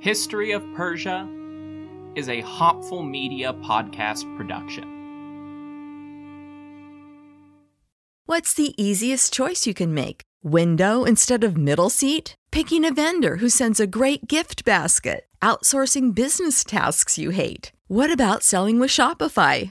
History of Persia is a Hopful Media podcast production. What's the easiest choice you can make? Window instead of middle seat? Picking a vendor who sends a great gift basket? Outsourcing business tasks you hate? What about selling with Shopify?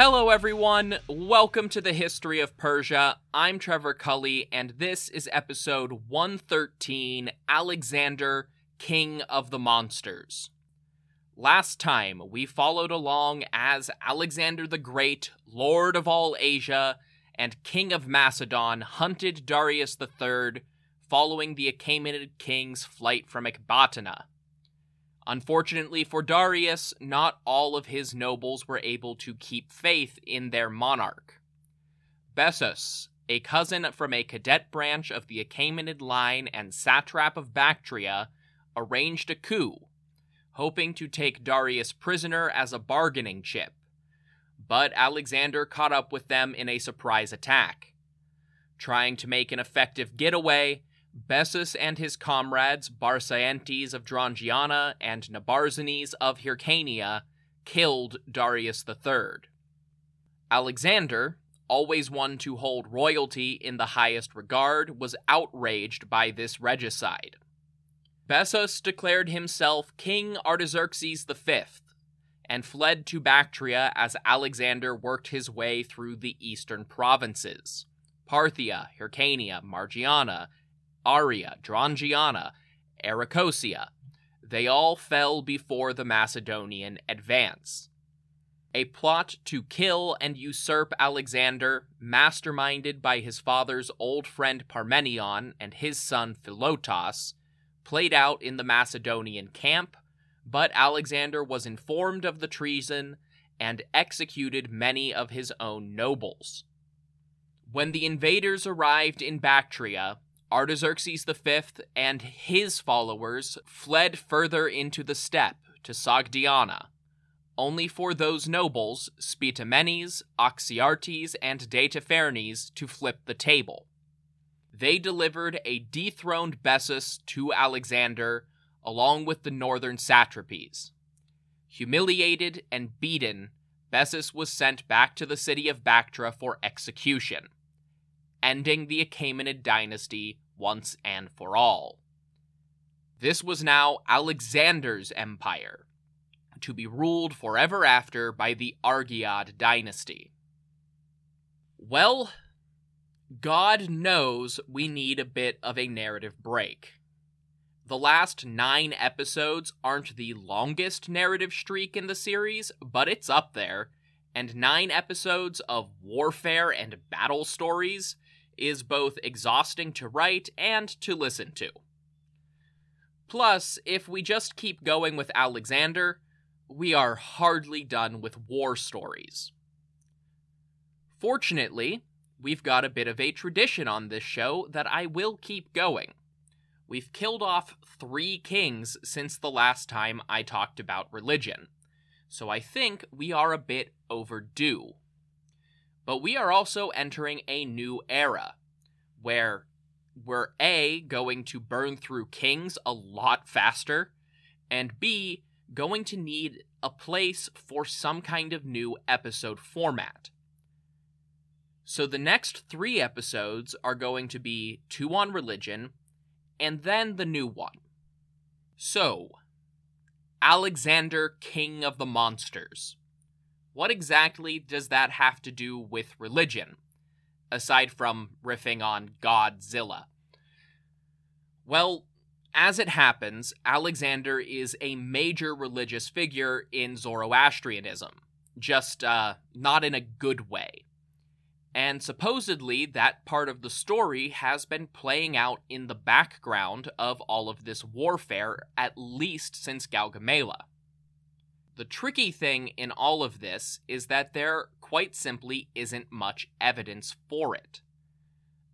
Hello, everyone. Welcome to the History of Persia. I'm Trevor Culley, and this is episode 113 Alexander, King of the Monsters. Last time, we followed along as Alexander the Great, Lord of all Asia, and King of Macedon, hunted Darius III following the Achaemenid king's flight from Ecbatana. Unfortunately for Darius, not all of his nobles were able to keep faith in their monarch. Bessus, a cousin from a cadet branch of the Achaemenid line and satrap of Bactria, arranged a coup, hoping to take Darius prisoner as a bargaining chip. But Alexander caught up with them in a surprise attack. Trying to make an effective getaway, Bessus and his comrades, Barsaentes of Drangiana and Nabarzanes of Hyrcania, killed Darius III. Alexander, always one to hold royalty in the highest regard, was outraged by this regicide. Bessus declared himself King Artaxerxes V and fled to Bactria as Alexander worked his way through the eastern provinces Parthia, Hyrcania, Margiana, Aria, Drangiana, Arachosia. They all fell before the Macedonian advance. A plot to kill and usurp Alexander, masterminded by his father's old friend Parmenion and his son Philotas, played out in the Macedonian camp, but Alexander was informed of the treason and executed many of his own nobles. When the invaders arrived in Bactria, Artaxerxes V and his followers fled further into the steppe to Sogdiana, only for those nobles, Spitamenes, Oxyartes, and Daitaphernes, to flip the table. They delivered a dethroned Bessus to Alexander, along with the northern satrapies. Humiliated and beaten, Bessus was sent back to the city of Bactra for execution ending the Achaemenid dynasty once and for all. This was now Alexander's empire, to be ruled forever after by the Argead dynasty. Well, God knows we need a bit of a narrative break. The last nine episodes aren't the longest narrative streak in the series, but it's up there, and nine episodes of warfare and battle stories is both exhausting to write and to listen to. Plus, if we just keep going with Alexander, we are hardly done with war stories. Fortunately, we've got a bit of a tradition on this show that I will keep going. We've killed off three kings since the last time I talked about religion, so I think we are a bit overdue. But we are also entering a new era where we're A, going to burn through kings a lot faster, and B, going to need a place for some kind of new episode format. So the next three episodes are going to be two on religion, and then the new one. So, Alexander, king of the monsters. What exactly does that have to do with religion, aside from riffing on Godzilla? Well, as it happens, Alexander is a major religious figure in Zoroastrianism, just uh, not in a good way. And supposedly, that part of the story has been playing out in the background of all of this warfare, at least since Gaugamela. The tricky thing in all of this is that there quite simply isn't much evidence for it.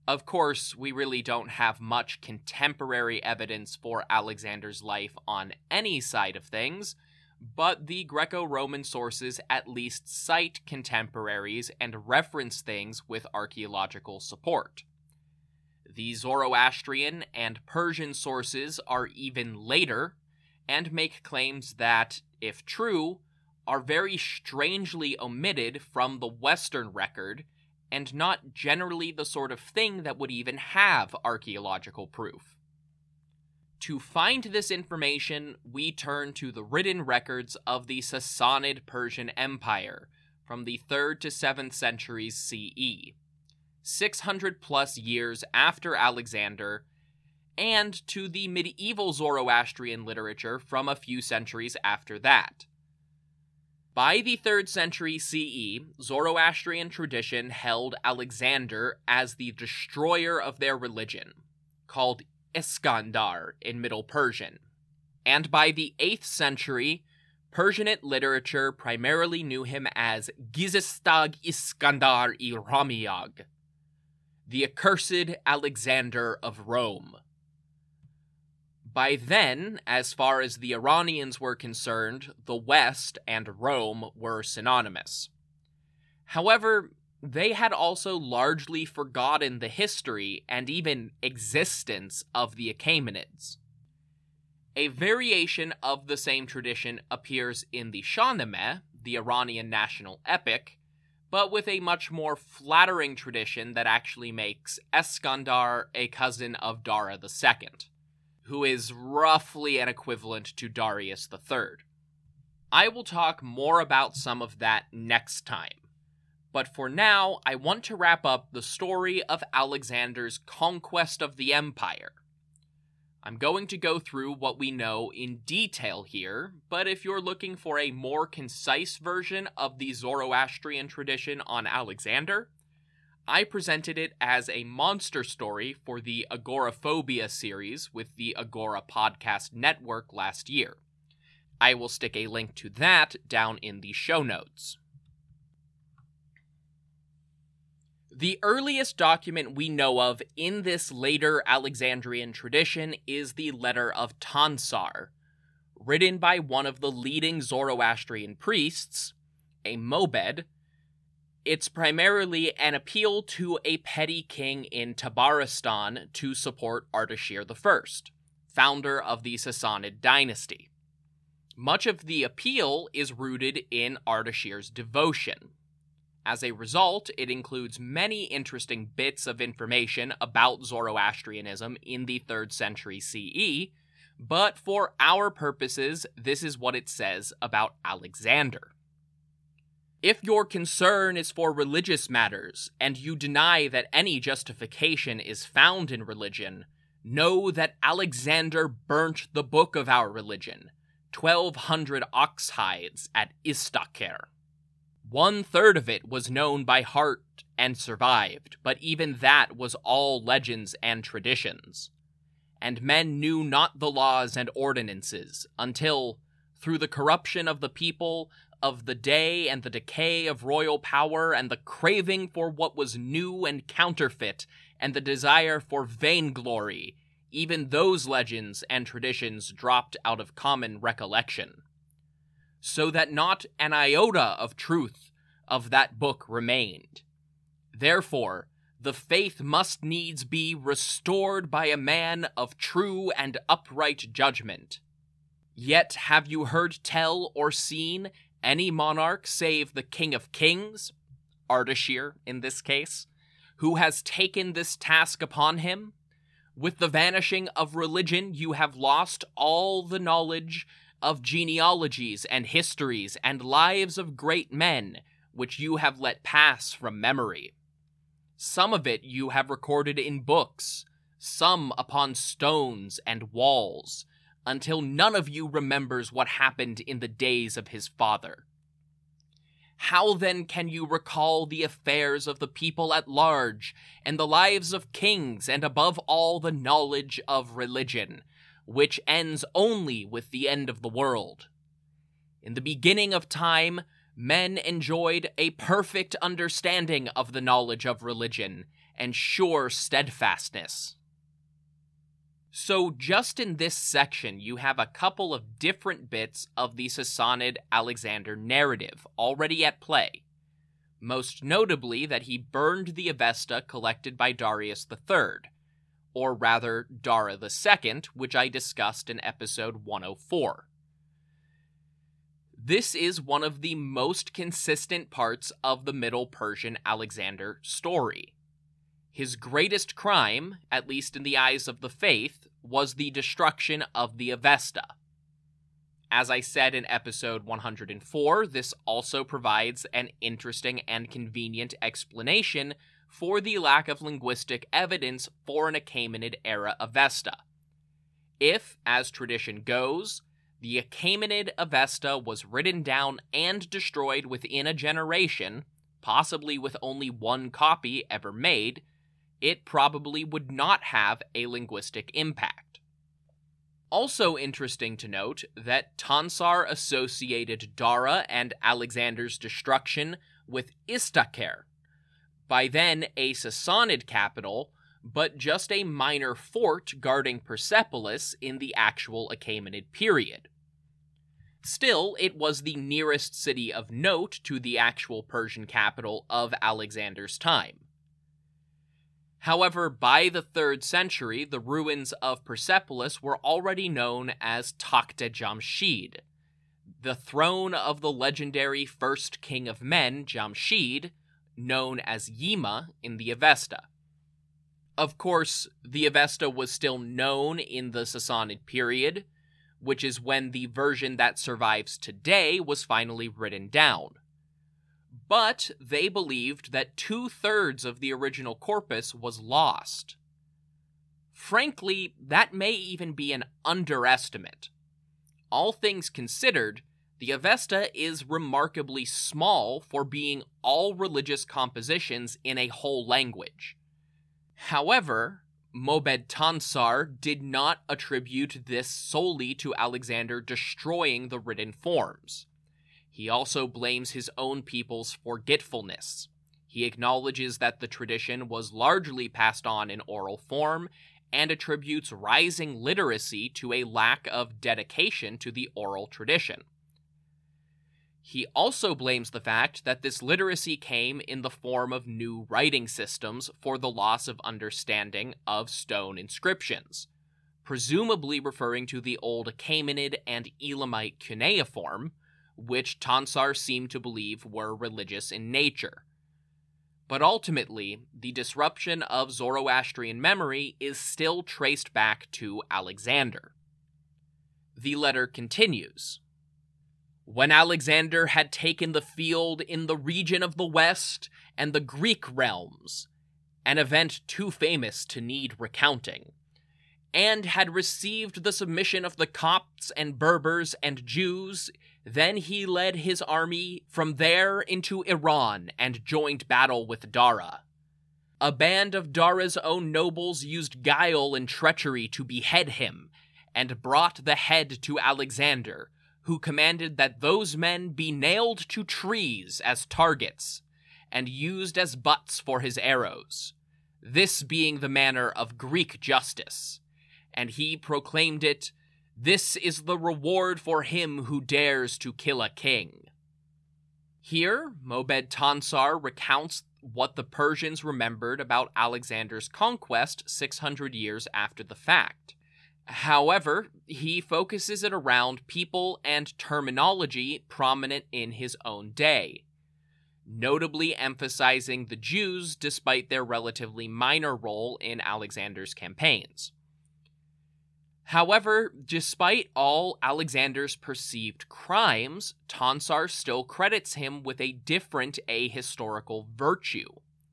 Of course, we really don't have much contemporary evidence for Alexander's life on any side of things, but the Greco Roman sources at least cite contemporaries and reference things with archaeological support. The Zoroastrian and Persian sources are even later and make claims that, if true, are very strangely omitted from the Western record and not generally the sort of thing that would even have archaeological proof. To find this information, we turn to the written records of the Sassanid Persian Empire from the 3rd to 7th centuries CE, 600 plus years after Alexander, and to the medieval Zoroastrian literature from a few centuries after that. By the 3rd century CE, Zoroastrian tradition held Alexander as the destroyer of their religion, called Iskandar in Middle Persian. And by the 8th century, Persianate literature primarily knew him as Gizistag Iskandar i Rhomiyag, the accursed Alexander of Rome. By then, as far as the Iranians were concerned, the West and Rome were synonymous. However, they had also largely forgotten the history and even existence of the Achaemenids. A variation of the same tradition appears in the Shahnameh, the Iranian national epic, but with a much more flattering tradition that actually makes Eskandar a cousin of Dara II, who is roughly an equivalent to Darius III. I will talk more about some of that next time. But for now, I want to wrap up the story of Alexander's conquest of the empire. I'm going to go through what we know in detail here, but if you're looking for a more concise version of the Zoroastrian tradition on Alexander, I presented it as a monster story for the Agoraphobia series with the Agora Podcast Network last year. I will stick a link to that down in the show notes. The earliest document we know of in this later Alexandrian tradition is the letter of Tansar, written by one of the leading Zoroastrian priests, a Mobed. It's primarily an appeal to a petty king in Tabaristan to support Ardashir I, founder of the Sassanid dynasty. Much of the appeal is rooted in Ardashir's devotion. As a result, it includes many interesting bits of information about Zoroastrianism in the 3rd century CE, but for our purposes, this is what it says about Alexander. If your concern is for religious matters, and you deny that any justification is found in religion, know that Alexander burnt the book of our religion, 1200 ox hides at Istakhr. One third of it was known by heart and survived, but even that was all legends and traditions. And men knew not the laws and ordinances until, through the corruption of the people, of the day and the decay of royal power, and the craving for what was new and counterfeit, and the desire for vainglory, even those legends and traditions dropped out of common recollection so that not an iota of truth of that book remained. Therefore, the faith must needs be restored by a man of true and upright judgment. Yet have you heard tell or seen any monarch save the King of Kings, Ardashir in this case, who has taken this task upon him? With the vanishing of religion, you have lost all the knowledge of genealogies and histories and lives of great men, which you have let pass from memory. Some of it you have recorded in books, some upon stones and walls, until none of you remembers what happened in the days of his father. How then can you recall the affairs of the people at large, and the lives of kings, and above all the knowledge of religion, which ends only with the end of the world? In the beginning of time, men enjoyed a perfect understanding of the knowledge of religion and sure steadfastness. So, just in this section, you have a couple of different bits of the Sassanid Alexander narrative already at play. Most notably, that he burned the Avesta collected by Darius III, or rather, Dara II, which I discussed in episode 104. This is one of the most consistent parts of the Middle Persian Alexander story. His greatest crime, at least in the eyes of the faith, was the destruction of the Avesta. As I said in episode 104, this also provides an interesting and convenient explanation for the lack of linguistic evidence for an Achaemenid era Avesta. If, as tradition goes, the Achaemenid Avesta was written down and destroyed within a generation, possibly with only one copy ever made, it probably would not have a linguistic impact. Also interesting to note that Tansar associated Dara and Alexander's destruction with Istakhr, by then a Sassanid capital, but just a minor fort guarding Persepolis in the actual Achaemenid period. Still, it was the nearest city of note to the actual Persian capital of Alexander's time. However, by the 3rd century, the ruins of Persepolis were already known as Takhta Jamshid, the throne of the legendary first king of men, Jamshid, known as Yima in the Avesta. Of course, the Avesta was still known in the Sassanid period, which is when the version that survives today was finally written down but they believed that two thirds of the original corpus was lost. Frankly, that may even be an underestimate. All things considered, the Avesta is remarkably small for being all religious compositions in a whole language. However, Mobed Tansar did not attribute this solely to Alexander destroying the written forms. He also blames his own people's forgetfulness. He acknowledges that the tradition was largely passed on in oral form and attributes rising literacy to a lack of dedication to the oral tradition. He also blames the fact that this literacy came in the form of new writing systems for the loss of understanding of stone inscriptions, presumably referring to the old Achaemenid and Elamite cuneiform, which Tansar seemed to believe were religious in nature. But ultimately, the disruption of Zoroastrian memory is still traced back to Alexander. The letter continues When Alexander had taken the field in the region of the West and the Greek realms, an event too famous to need recounting, and had received the submission of the Copts and Berbers and Jews then he led his army from there into Iran and joined battle with Dara. A band of Dara's own nobles used guile and treachery to behead him, and brought the head to Alexander, who commanded that those men be nailed to trees as targets, and used as butts for his arrows, this being the manner of Greek justice. And he proclaimed it this is the reward for him who dares to kill a king. Here, Mobed Tansar recounts what the Persians remembered about Alexander's conquest 600 years after the fact. However, he focuses it around people and terminology prominent in his own day. notably emphasizing the Jews despite their relatively minor role in Alexander's campaigns. However, despite all Alexander's perceived crimes, Tansar still credits him with a different ahistorical virtue,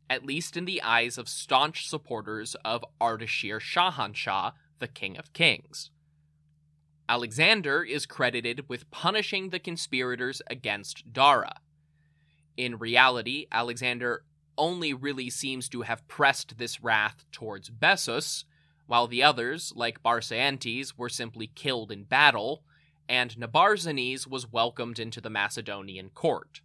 at least in the eyes of staunch supporters of Ardashir Shahanshah, the King of Kings. Alexander is credited with punishing the conspirators against Dara. In reality, Alexander only really seems to have pressed this wrath towards Bessus, while the others, like Barsaentes, were simply killed in battle, and Nabarzanes was welcomed into the Macedonian court.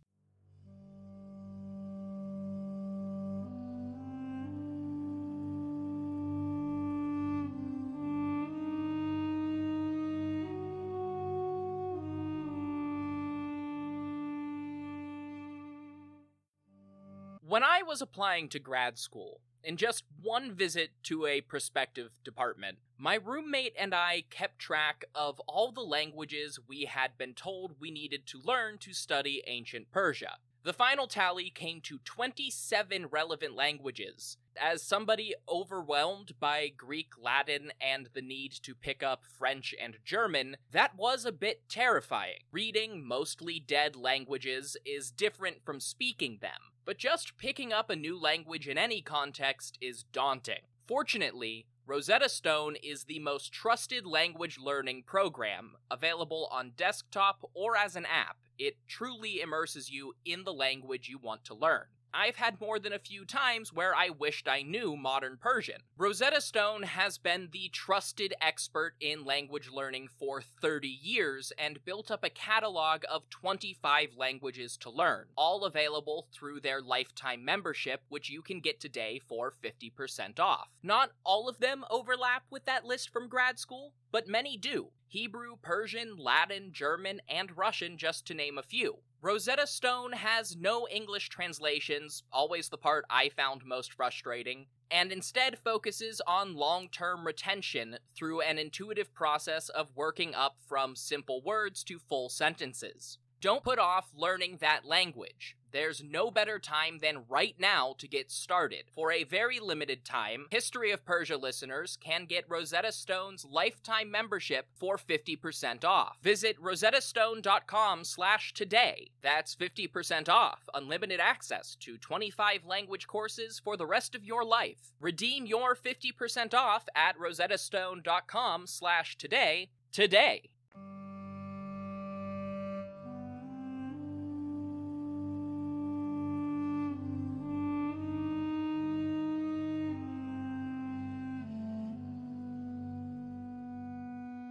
When I was applying to grad school, in just one visit to a prospective department, my roommate and I kept track of all the languages we had been told we needed to learn to study ancient Persia. The final tally came to 27 relevant languages. As somebody overwhelmed by Greek, Latin, and the need to pick up French and German, that was a bit terrifying. Reading mostly dead languages is different from speaking them, but just picking up a new language in any context is daunting. Fortunately, Rosetta Stone is the most trusted language learning program, available on desktop or as an app. It truly immerses you in the language you want to learn. I've had more than a few times where I wished I knew modern Persian. Rosetta Stone has been the trusted expert in language learning for 30 years and built up a catalog of 25 languages to learn, all available through their lifetime membership, which you can get today for 50% off. Not all of them overlap with that list from grad school, but many do. Hebrew, Persian, Latin, German, and Russian, just to name a few. Rosetta Stone has no English translations, always the part I found most frustrating, and instead focuses on long term retention through an intuitive process of working up from simple words to full sentences. Don't put off learning that language. There's no better time than right now to get started. For a very limited time, History of Persia listeners can get Rosetta Stone's lifetime membership for 50% off. Visit rosettastone.com slash today. That's 50% off, unlimited access to 25 language courses for the rest of your life. Redeem your 50% off at rosettastone.com slash today today.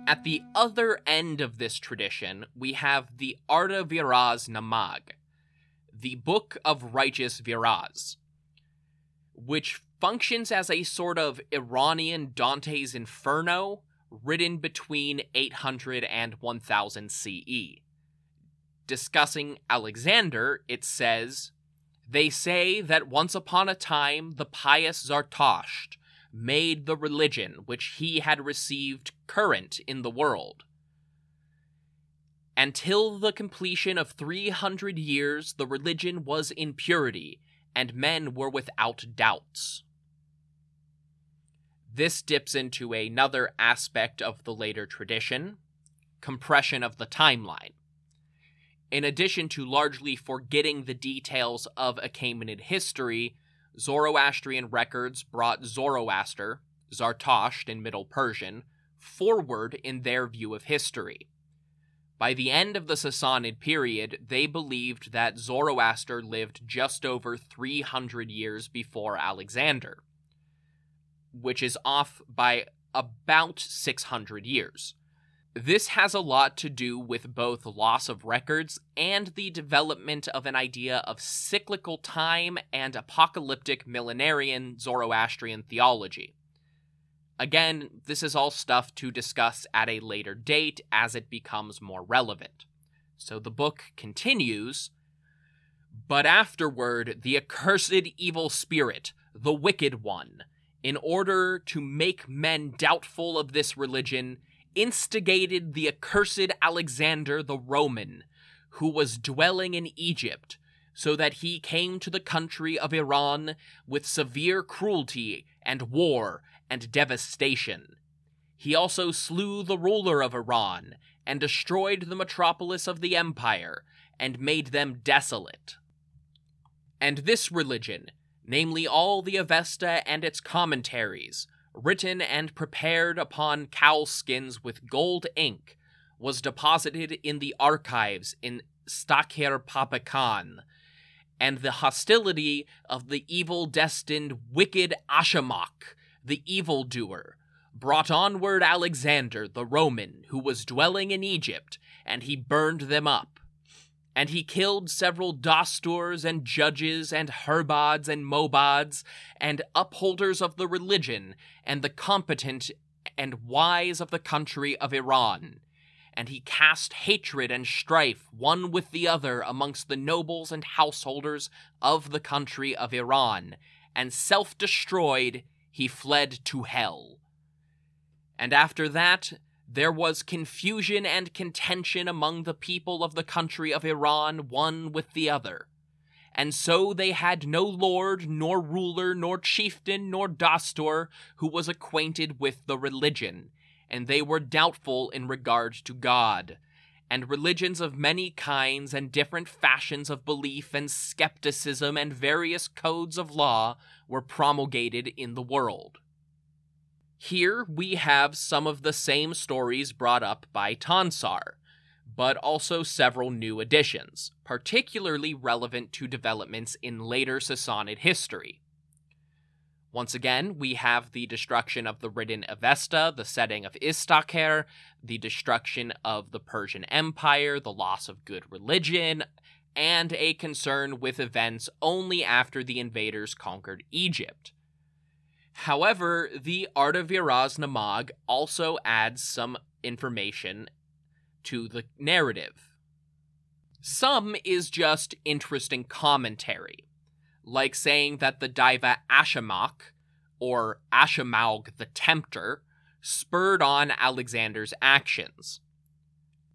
At the other end of this tradition, we have the Arda Viraz Namag, the Book of Righteous Viraz, which functions as a sort of Iranian Dante's Inferno written between 800 and 1000 CE. Discussing Alexander, it says, They say that once upon a time the pious Zartasht made the religion which he had received current in the world. Until the completion of 300 years, the religion was in purity, and men were without doubts. This dips into another aspect of the later tradition compression of the timeline. In addition to largely forgetting the details of Achaemenid history, Zoroastrian records brought Zoroaster, Zartasht in Middle Persian, forward in their view of history. By the end of the Sassanid period, they believed that Zoroaster lived just over 300 years before Alexander, which is off by about 600 years. This has a lot to do with both loss of records and the development of an idea of cyclical time and apocalyptic millenarian Zoroastrian theology. Again, this is all stuff to discuss at a later date as it becomes more relevant. So the book continues But afterward, the accursed evil spirit, the wicked one, in order to make men doubtful of this religion, instigated the accursed Alexander the Roman, who was dwelling in Egypt, so that he came to the country of Iran with severe cruelty and war and devastation. He also slew the ruler of Iran and destroyed the metropolis of the empire and made them desolate. And this religion, namely all the Avesta and its commentaries, written and prepared upon cow skins with gold ink, was deposited in the archives in Stakir Papakan, and the hostility of the evil destined wicked Ashamak, the evildoer, brought onward Alexander the Roman, who was dwelling in Egypt, and he burned them up. And he killed several dostors and judges and herbods and mobods and upholders of the religion and the competent and wise of the country of Iran. And he cast hatred and strife one with the other amongst the nobles and householders of the country of Iran, and self destroyed, he fled to hell. And after that, there was confusion and contention among the people of the country of Iran one with the other. And so they had no lord, nor ruler, nor chieftain, nor dostor who was acquainted with the religion, and they were doubtful in regard to God. And religions of many kinds and different fashions of belief and skepticism and various codes of law were promulgated in the world. Here we have some of the same stories brought up by Tansar, but also several new additions, particularly relevant to developments in later Sassanid history. Once again, we have the destruction of the ridden Avesta, the setting of Istakhr, the destruction of the Persian Empire, the loss of good religion, and a concern with events only after the invaders conquered Egypt. However, the Arda Viraz Namag also adds some information to the narrative. Some is just interesting commentary, like saying that the Diva Ashamak, or Ashamaug the Tempter, spurred on Alexander's actions.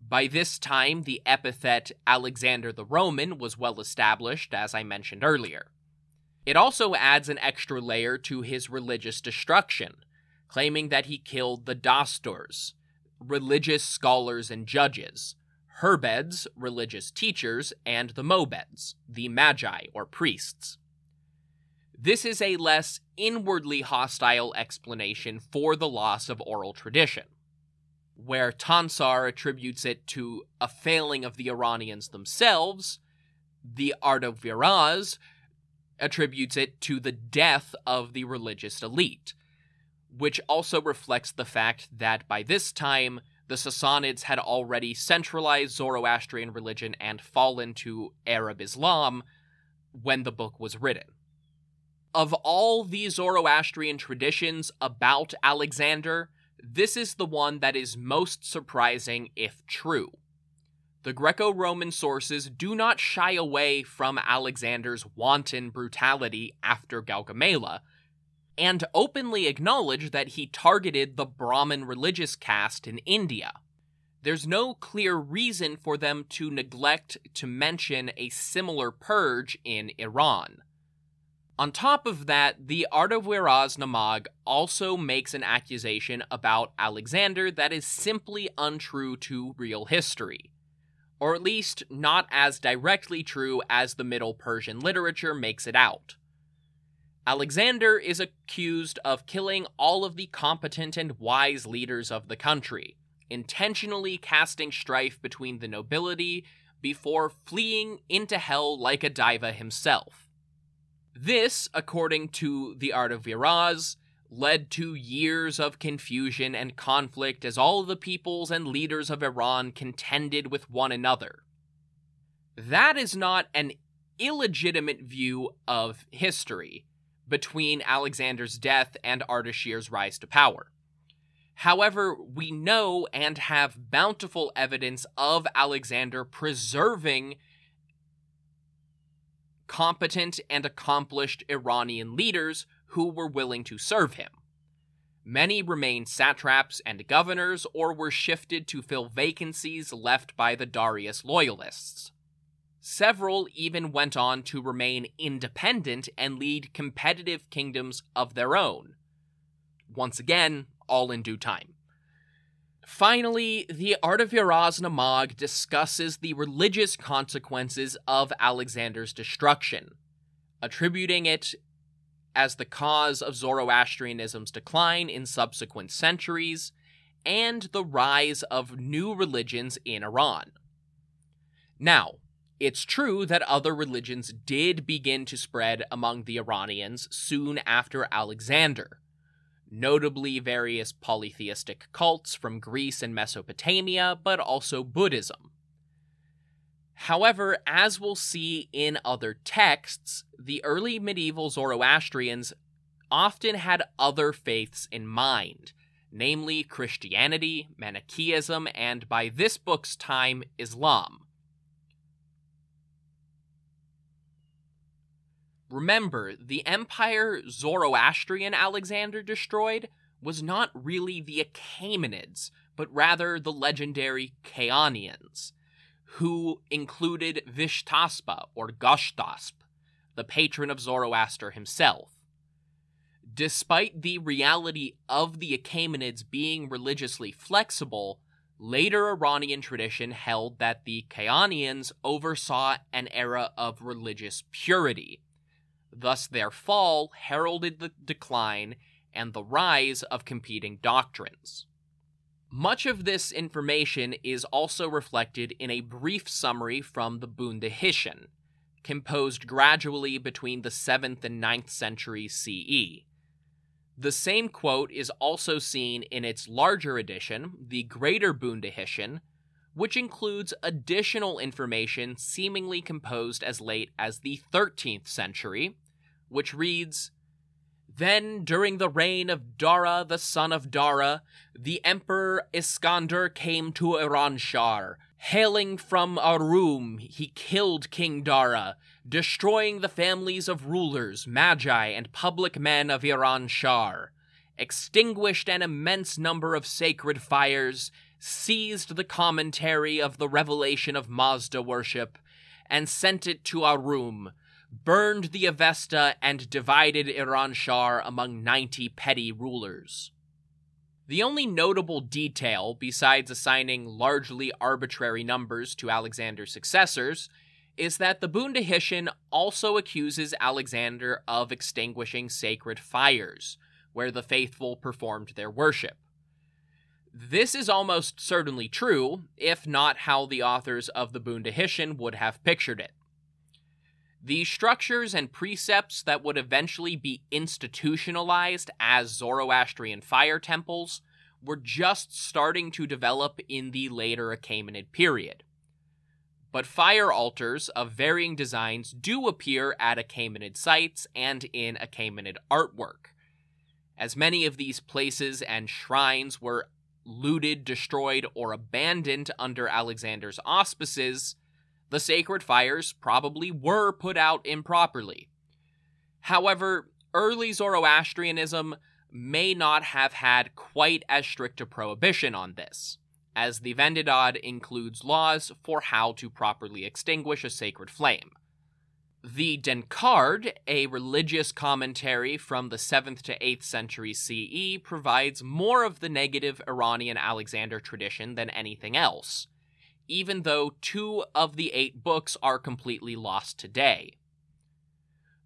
By this time, the epithet Alexander the Roman was well established, as I mentioned earlier. It also adds an extra layer to his religious destruction, claiming that he killed the Dostors, religious scholars and judges, Herbeds, religious teachers, and the Mobeds, the Magi or priests. This is a less inwardly hostile explanation for the loss of oral tradition, where Tansar attributes it to a failing of the Iranians themselves, the Arda Viraz attributes it to the death of the religious elite, which also reflects the fact that by this time the Sassanids had already centralized Zoroastrian religion and fallen to Arab Islam when the book was written. Of all the Zoroastrian traditions about Alexander, this is the one that is most surprising if true. The Greco Roman sources do not shy away from Alexander's wanton brutality after Gaugamela, and openly acknowledge that he targeted the Brahmin religious caste in India. There's no clear reason for them to neglect to mention a similar purge in Iran. On top of that, the Arda Viraz Namag also makes an accusation about Alexander that is simply untrue to real history or at least not as directly true as the Middle Persian literature makes it out. Alexander is accused of killing all of the competent and wise leaders of the country, intentionally casting strife between the nobility before fleeing into hell like a diva himself. This, according to the Arda Viraz, led to years of confusion and conflict as all the peoples and leaders of Iran contended with one another. That is not an illegitimate view of history between Alexander's death and Ardashir's rise to power. However, we know and have bountiful evidence of Alexander preserving competent and accomplished Iranian leaders who were willing to serve him. Many remained satraps and governors or were shifted to fill vacancies left by the Darius loyalists. Several even went on to remain independent and lead competitive kingdoms of their own. Once again, all in due time. Finally, the Arda Viraz Namag discusses the religious consequences of Alexander's destruction, attributing it as the cause of Zoroastrianism's decline in subsequent centuries and the rise of new religions in Iran. Now, it's true that other religions did begin to spread among the Iranians soon after Alexander, notably various polytheistic cults from Greece and Mesopotamia, but also Buddhism. However, as we'll see in other texts, the early medieval Zoroastrians often had other faiths in mind, namely Christianity, Manichaeism, and by this book's time, Islam. Remember, the empire Zoroastrian Alexander destroyed was not really the Achaemenids, but rather the legendary Kayanians, who included Vishtaspa or Goshtasp, the patron of Zoroaster himself. Despite the reality of the Achaemenids being religiously flexible, later Iranian tradition held that the Kayanians oversaw an era of religious purity Thus, their fall heralded the decline and the rise of competing doctrines. Much of this information is also reflected in a brief summary from the Bundahishn, composed gradually between the 7th and 9th century CE. The same quote is also seen in its larger edition, the Greater Bundahishn, which includes additional information seemingly composed as late as the 13th century, which reads Then, during the reign of Dara the son of Dara, the Emperor Iskander came to Iranshar. Hailing from Arum, he killed King Dara, destroying the families of rulers, magi, and public men of Iranshar, extinguished an immense number of sacred fires, seized the commentary of the revelation of Mazda worship, and sent it to Arum, burned the Avesta and divided Iran Iranshar among 90 petty rulers. The only notable detail, besides assigning largely arbitrary numbers to Alexander's successors, is that the Bundahishn also accuses Alexander of extinguishing sacred fires, where the faithful performed their worship. This is almost certainly true, if not how the authors of the Bundahishn would have pictured it. The structures and precepts that would eventually be institutionalized as Zoroastrian fire temples were just starting to develop in the later Achaemenid period. But fire altars of varying designs do appear at Achaemenid sites and in Achaemenid artwork. As many of these places and shrines were looted, destroyed, or abandoned under Alexander's auspices, the sacred fires probably were put out improperly. However, early Zoroastrianism may not have had quite as strict a prohibition on this, as the Vendidad includes laws for how to properly extinguish a sacred flame. The Denkard, a religious commentary from the 7th to 8th century CE, provides more of the negative Iranian Alexander tradition than anything else, even though two of the eight books are completely lost today.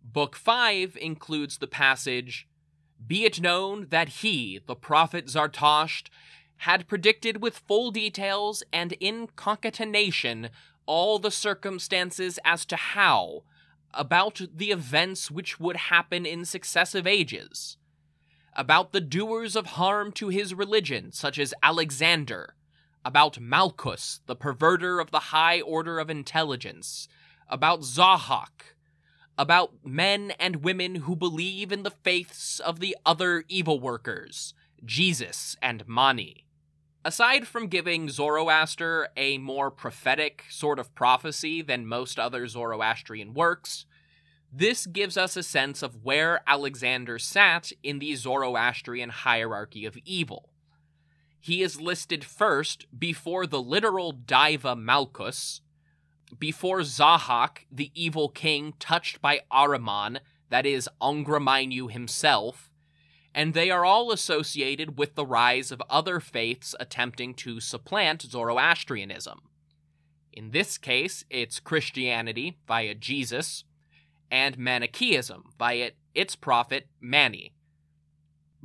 Book 5 includes the passage Be it known that he, the prophet Zartasht, had predicted with full details and in concatenation all the circumstances as to how, about the events which would happen in successive ages, about the doers of harm to his religion, such as Alexander, about Malchus, the perverter of the high order of intelligence, about Zahak, about men and women who believe in the faiths of the other evil workers, Jesus and Mani. Aside from giving Zoroaster a more prophetic sort of prophecy than most other Zoroastrian works, this gives us a sense of where Alexander sat in the Zoroastrian hierarchy of evil he is listed first before the literal Diva Malchus, before Zahak, the evil king touched by Ahriman, that is, Angra himself, and they are all associated with the rise of other faiths attempting to supplant Zoroastrianism. In this case, it's Christianity via Jesus, and Manichaeism via its prophet Mani.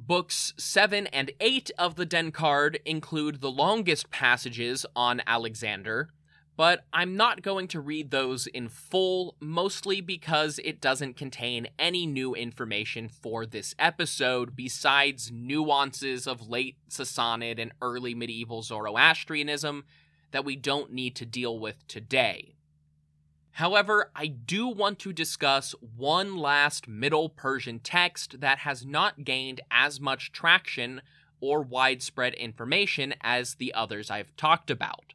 Books 7 and 8 of the Denkard include the longest passages on Alexander, but I'm not going to read those in full, mostly because it doesn't contain any new information for this episode besides nuances of late Sassanid and early medieval Zoroastrianism that we don't need to deal with today. However, I do want to discuss one last Middle Persian text that has not gained as much traction or widespread information as the others I've talked about.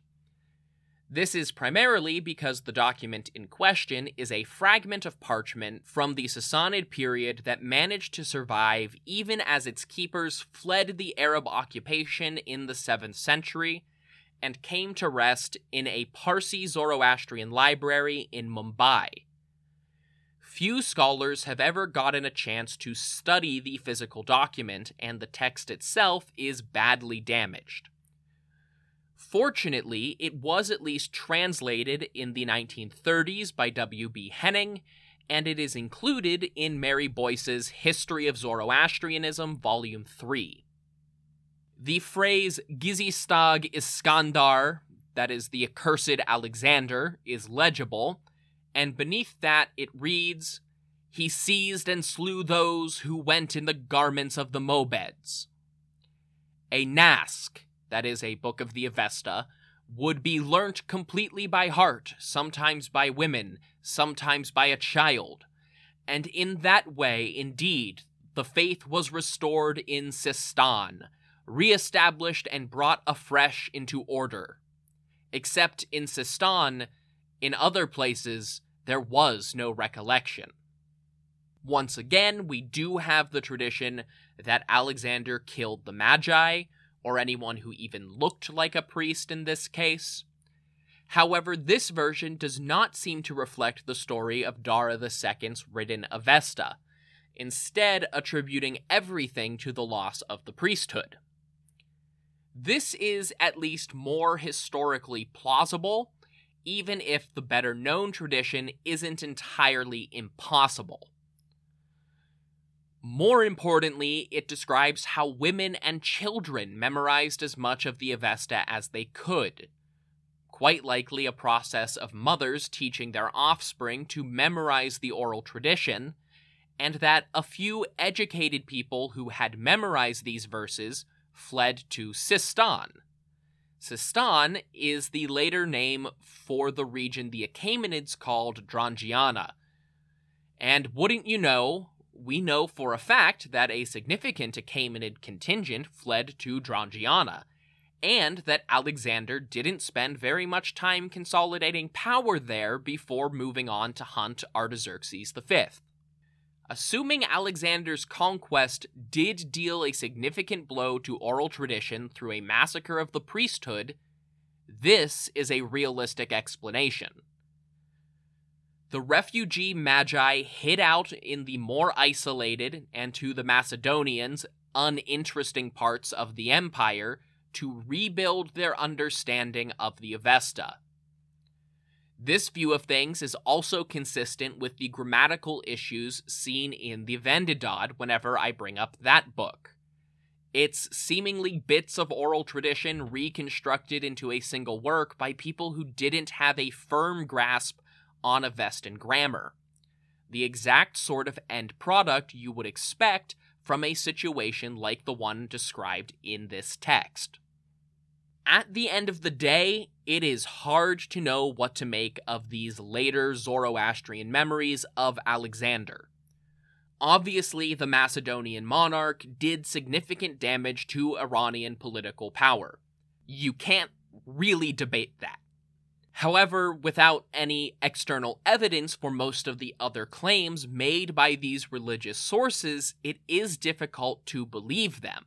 This is primarily because the document in question is a fragment of parchment from the Sassanid period that managed to survive even as its keepers fled the Arab occupation in the 7th century and came to rest in a Parsi Zoroastrian library in Mumbai. Few scholars have ever gotten a chance to study the physical document, and the text itself is badly damaged. Fortunately, it was at least translated in the 1930s by W.B. Henning, and it is included in Mary Boyce's History of Zoroastrianism, Volume 3. The phrase Gizistag Iskandar, that is the accursed Alexander, is legible, and beneath that it reads, He seized and slew those who went in the garments of the Mobeds. A Nask, that is a book of the Avesta, would be learnt completely by heart, sometimes by women, sometimes by a child. And in that way, indeed, the faith was restored in Sistan, reestablished and brought afresh into order. Except in Sistan, in other places, there was no recollection. Once again, we do have the tradition that Alexander killed the Magi, or anyone who even looked like a priest in this case. However, this version does not seem to reflect the story of Dara II's written Avesta, instead attributing everything to the loss of the priesthood. This is at least more historically plausible, even if the better known tradition isn't entirely impossible. More importantly, it describes how women and children memorized as much of the Avesta as they could. Quite likely a process of mothers teaching their offspring to memorize the oral tradition, and that a few educated people who had memorized these verses fled to Sistan. Sistan is the later name for the region the Achaemenids called Drangiana. And wouldn't you know, we know for a fact that a significant Achaemenid contingent fled to Drangiana, and that Alexander didn't spend very much time consolidating power there before moving on to hunt Artaxerxes V. Assuming Alexander's conquest did deal a significant blow to oral tradition through a massacre of the priesthood, this is a realistic explanation. The refugee magi hid out in the more isolated and to the Macedonians uninteresting parts of the empire to rebuild their understanding of the Avesta. This view of things is also consistent with the grammatical issues seen in the Vendidad whenever I bring up that book. It's seemingly bits of oral tradition reconstructed into a single work by people who didn't have a firm grasp on Avestan grammar. The exact sort of end product you would expect from a situation like the one described in this text. At the end of the day, it is hard to know what to make of these later Zoroastrian memories of Alexander. Obviously, the Macedonian monarch did significant damage to Iranian political power. You can't really debate that. However, without any external evidence for most of the other claims made by these religious sources, it is difficult to believe them.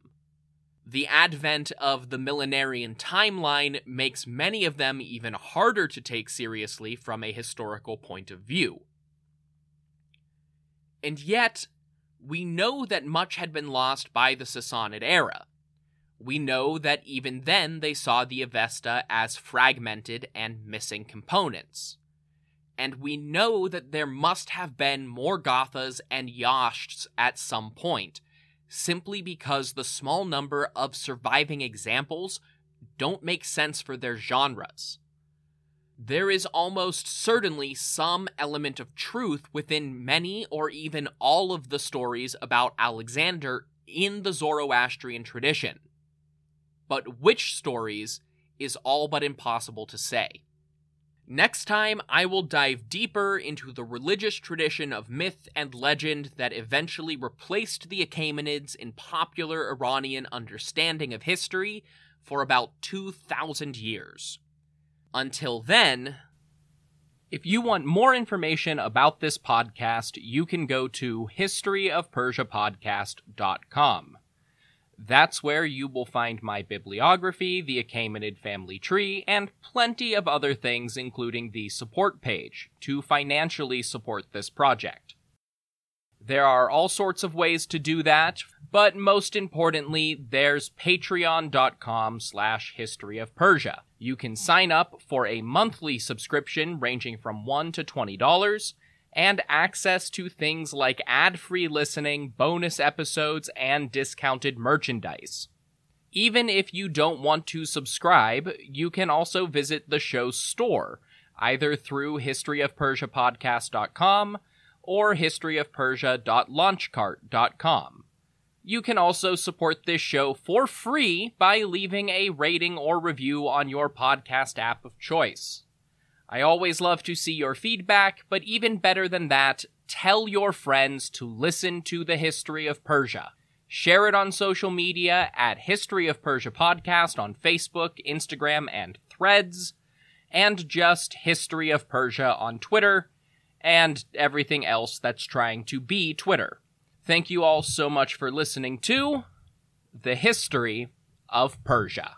The advent of the millenarian timeline makes many of them even harder to take seriously from a historical point of view. And yet, we know that much had been lost by the Sassanid era. We know that even then they saw the Avesta as fragmented and missing components. And we know that there must have been more Gathas and Yashts at some point, simply because the small number of surviving examples don't make sense for their genres. There is almost certainly some element of truth within many or even all of the stories about Alexander in the Zoroastrian tradition. But which stories is all but impossible to say. Next time, I will dive deeper into the religious tradition of myth and legend that eventually replaced the Achaemenids in popular Iranian understanding of history for about 2,000 years. Until then, if you want more information about this podcast, you can go to historyofpersiapodcast.com. That's where you will find my bibliography, the Achaemenid family tree, and plenty of other things, including the support page, to financially support this project. There are all sorts of ways to do that, but most importantly, there's patreon.com slash history of Persia. You can sign up for a monthly subscription ranging from $1 to $20, and access to things like ad free listening, bonus episodes, and discounted merchandise. Even if you don't want to subscribe, you can also visit the show's store, either through historyofpersiapodcast.com or historyofpersia.launchcart.com. You can also support this show for free by leaving a rating or review on your podcast app of choice. I always love to see your feedback, but even better than that, tell your friends to listen to the history of Persia. Share it on social media at History of Persia Podcast on Facebook, Instagram, and Threads, and just History of Persia on Twitter, and everything else that's trying to be Twitter. Thank you all so much for listening to The History of Persia.